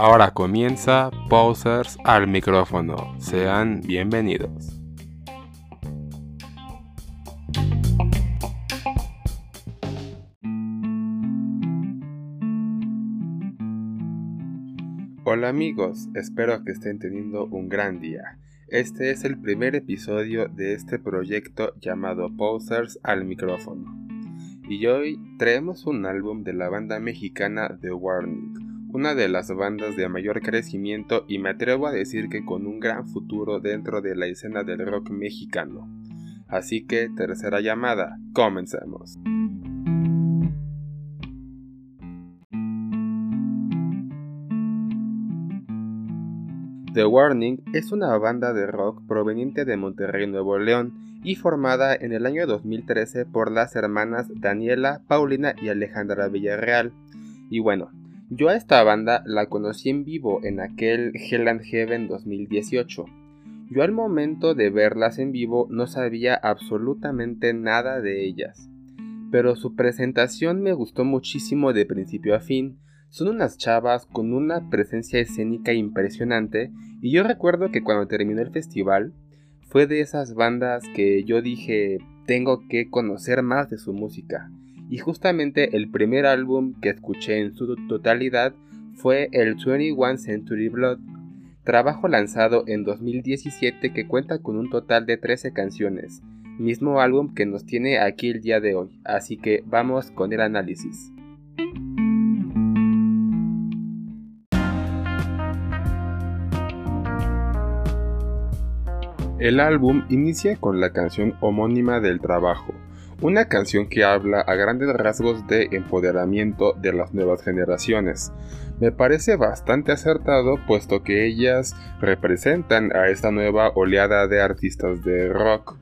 Ahora comienza Posers al micrófono. Sean bienvenidos. Hola amigos, espero que estén teniendo un gran día. Este es el primer episodio de este proyecto llamado Posers al micrófono. Y hoy traemos un álbum de la banda mexicana The Warning una de las bandas de mayor crecimiento y me atrevo a decir que con un gran futuro dentro de la escena del rock mexicano. Así que, tercera llamada, comencemos. The Warning es una banda de rock proveniente de Monterrey, Nuevo León, y formada en el año 2013 por las hermanas Daniela, Paulina y Alejandra Villarreal. Y bueno, yo a esta banda la conocí en vivo en aquel Hell and Heaven 2018. Yo al momento de verlas en vivo no sabía absolutamente nada de ellas, pero su presentación me gustó muchísimo de principio a fin. Son unas chavas con una presencia escénica impresionante y yo recuerdo que cuando terminó el festival fue de esas bandas que yo dije tengo que conocer más de su música y justamente el primer álbum que escuché en su totalidad fue el 21 Century Blood, trabajo lanzado en 2017 que cuenta con un total de 13 canciones, mismo álbum que nos tiene aquí el día de hoy, así que vamos con el análisis. El álbum inicia con la canción homónima del trabajo, una canción que habla a grandes rasgos de empoderamiento de las nuevas generaciones. Me parece bastante acertado puesto que ellas representan a esta nueva oleada de artistas de rock.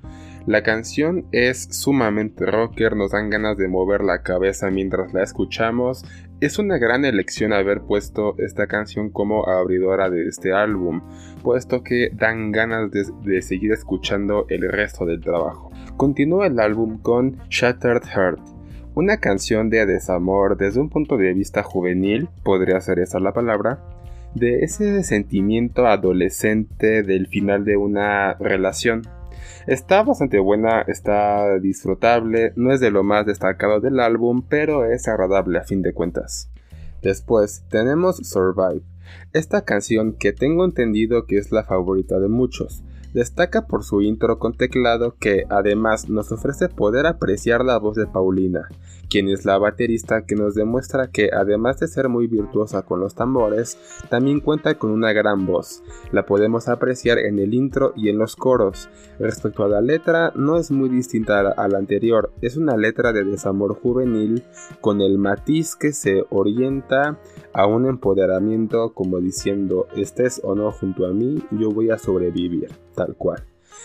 La canción es sumamente rocker, nos dan ganas de mover la cabeza mientras la escuchamos. Es una gran elección haber puesto esta canción como abridora de este álbum, puesto que dan ganas de, seguir escuchando el resto del trabajo. Continúa el álbum con Shattered Heart, una canción de desamor desde un punto de vista juvenil, podría ser esa la palabra, de ese sentimiento adolescente del final de una relación. Está bastante buena, está disfrutable, no es de lo más destacado del álbum, pero es agradable a fin de cuentas. Después tenemos Survive, esta canción que tengo entendido que es la favorita de muchos, Destaca por su intro con teclado que además nos ofrece poder apreciar la voz de Paulina, quien es la baterista que nos demuestra que además de ser muy virtuosa con los tambores, también cuenta con una gran voz. La podemos apreciar en el intro y en los coros. Respecto a la letra, no es muy distinta a la anterior, es una letra de desamor juvenil con el matiz que se orienta a un empoderamiento como diciendo estés o no junto a mí, yo voy a sobrevivir tal cual.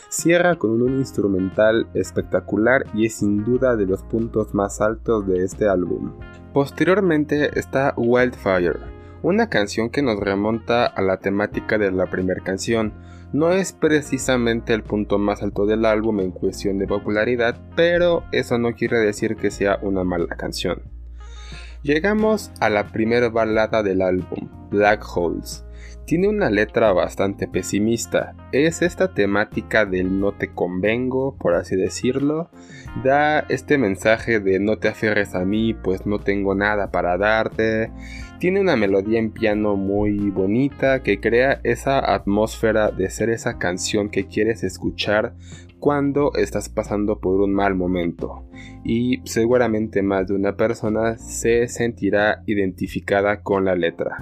Cierra con un instrumental espectacular y es sin duda de los puntos más altos de este álbum. Posteriormente está Wildfire, una canción que nos remonta a la temática de la primera canción. No es precisamente el punto más alto del álbum en cuestión de popularidad, pero eso no quiere decir que sea una mala canción. Llegamos a la primera balada del álbum, Black Holes. Tiene una letra bastante pesimista. Es esta temática del no te convengo, por así decirlo. Da este mensaje de no te aferres a mí, pues no tengo nada para darte. Tiene una melodía en piano muy bonita que crea esa atmósfera de ser esa canción que quieres escuchar cuando estás pasando por un mal momento y seguramente más de una persona se sentirá identificada con la letra.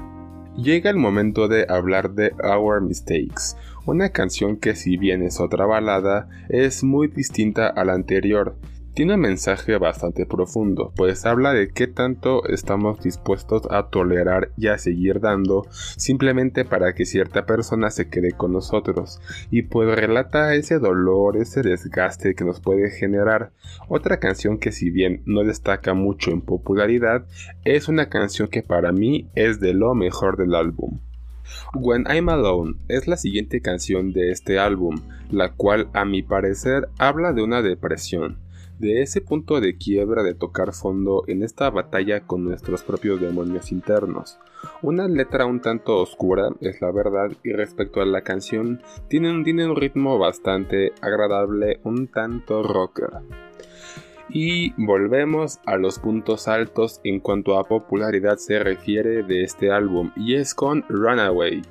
Llega el momento de hablar de Our Mistakes, una canción que si bien es otra balada, es muy distinta a la anterior, tiene un mensaje bastante profundo, pues habla de qué tanto estamos dispuestos a tolerar y a seguir dando simplemente para que cierta persona se quede con nosotros, y pues relata ese dolor, ese desgaste que nos puede generar. Otra canción que si bien no destaca mucho en popularidad, es una canción que para mí es de lo mejor del álbum. When I'm Alone es la siguiente canción de este álbum, la cual a mi parecer habla de una depresión de ese punto de quiebra de tocar fondo en esta batalla con nuestros propios demonios internos. Una letra un tanto oscura, es la verdad, y respecto a la canción, tiene un, ritmo bastante agradable, un tanto rocker. Y volvemos a los puntos altos en cuanto a popularidad se refiere de este álbum, y es con Runaway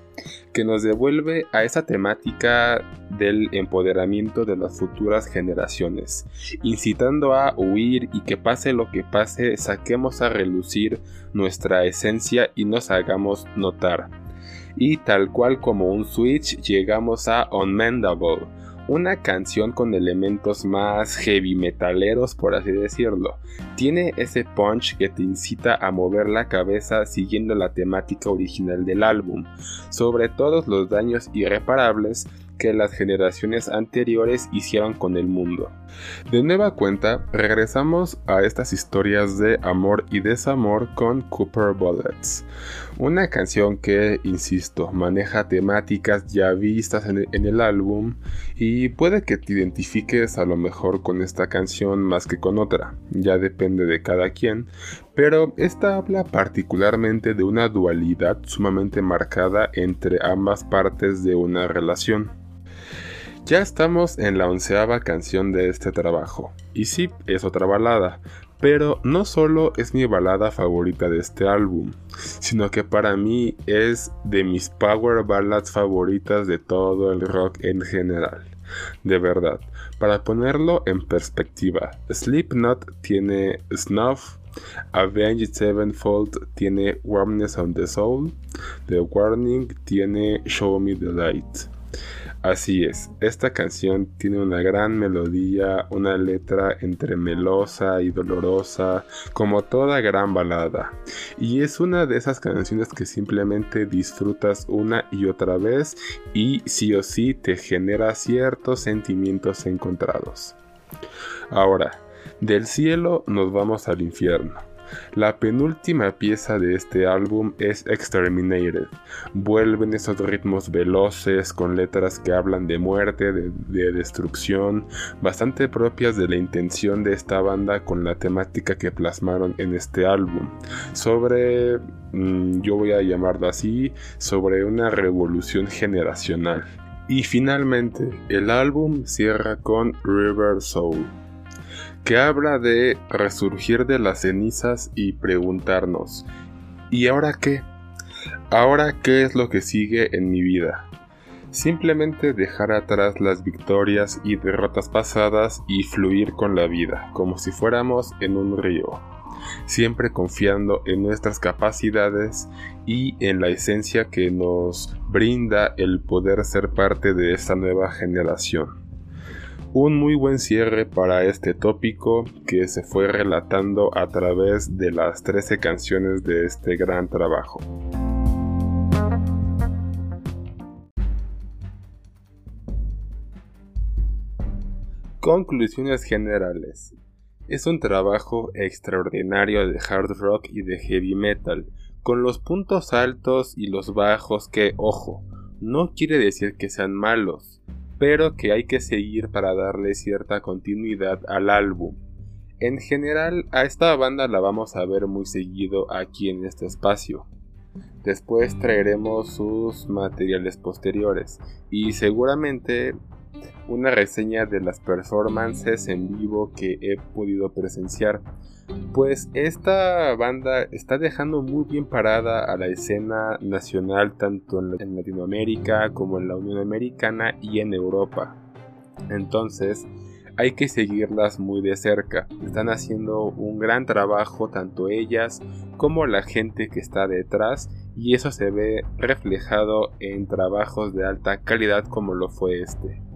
que nos devuelve a esa temática del empoderamiento de las futuras generaciones, incitando a huir y que pase lo que pase, saquemos a relucir nuestra esencia y nos hagamos notar. Y tal cual como un switch llegamos a Unmendable, una canción con elementos más heavy metaleros por así decirlo. Tiene ese punch que te incita a mover la cabeza siguiendo la temática original del álbum, sobre todos los daños irreparables que las generaciones anteriores hicieron con el mundo. De nueva cuenta, regresamos a estas historias de amor y desamor con Cooper Bullets, una canción que, insisto, maneja temáticas ya vistas en el, álbum y puede que te identifiques a lo mejor con esta canción más que con otra, ya depende de cada quien, pero esta habla particularmente de una dualidad sumamente marcada entre ambas partes de una relación. Ya estamos en la onceava canción de este trabajo, y sí, es otra balada, pero no solo es mi balada favorita de este álbum, sino que para mí es de mis power ballads favoritas de todo el rock en general. De verdad, para ponerlo en perspectiva, Slipknot tiene Snuff, Avenged Sevenfold tiene Warmness on the Soul, The Warning tiene Show Me the Light. Así es, esta canción tiene una gran melodía, una letra entre melosa y dolorosa, como toda gran balada. Y es una de esas canciones que simplemente disfrutas una y otra vez y sí o sí te genera ciertos sentimientos encontrados. Ahora, del cielo nos vamos al infierno. La penúltima pieza de este álbum es Exterminated. Vuelven esos ritmos veloces con letras que hablan de muerte, de, destrucción, bastante propias de la intención de esta banda con la temática que plasmaron en este álbum. Sobre, mm, yo voy a llamarlo así, sobre una revolución generacional. Y finalmente, el álbum cierra con River Soul que habla de resurgir de las cenizas y preguntarnos, ¿y ahora qué? ¿Ahora qué es lo que sigue en mi vida? Simplemente dejar atrás las victorias y derrotas pasadas y fluir con la vida, como si fuéramos en un río, siempre confiando en nuestras capacidades y en la esencia que nos brinda el poder ser parte de esta nueva generación. Un muy buen cierre para este tópico que se fue relatando a través de las 13 canciones de este gran trabajo. Conclusiones generales. Es un trabajo extraordinario de hard rock y de heavy metal, con los puntos altos y los bajos que, ojo, no quiere decir que sean malos, pero que hay que seguir para darle cierta continuidad al álbum. En general, a esta banda la vamos a ver muy seguido aquí en este espacio. Después traeremos sus materiales posteriores y seguramente una reseña de las performances en vivo que he podido presenciar pues esta banda está dejando muy bien parada a la escena nacional tanto en Latinoamérica como en la Unión Americana y en Europa. Entonces, hay que seguirlas muy de cerca. Están haciendo un gran trabajo tanto ellas como la gente que está detrás y eso se ve reflejado en trabajos de alta calidad como lo fue este.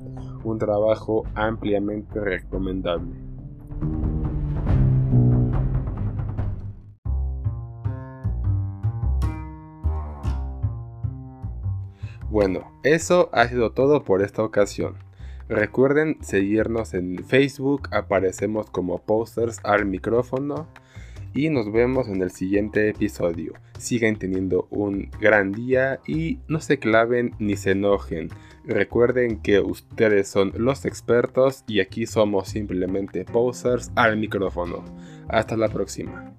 Un trabajo ampliamente recomendable. Bueno, eso ha sido todo por esta ocasión. Recuerden seguirnos en Facebook, aparecemos como posters al micrófono y nos vemos en el siguiente episodio. Sigan teniendo un gran día y no se claven ni se enojen. Recuerden que ustedes son los expertos y aquí somos simplemente posers al micrófono. Hasta la próxima.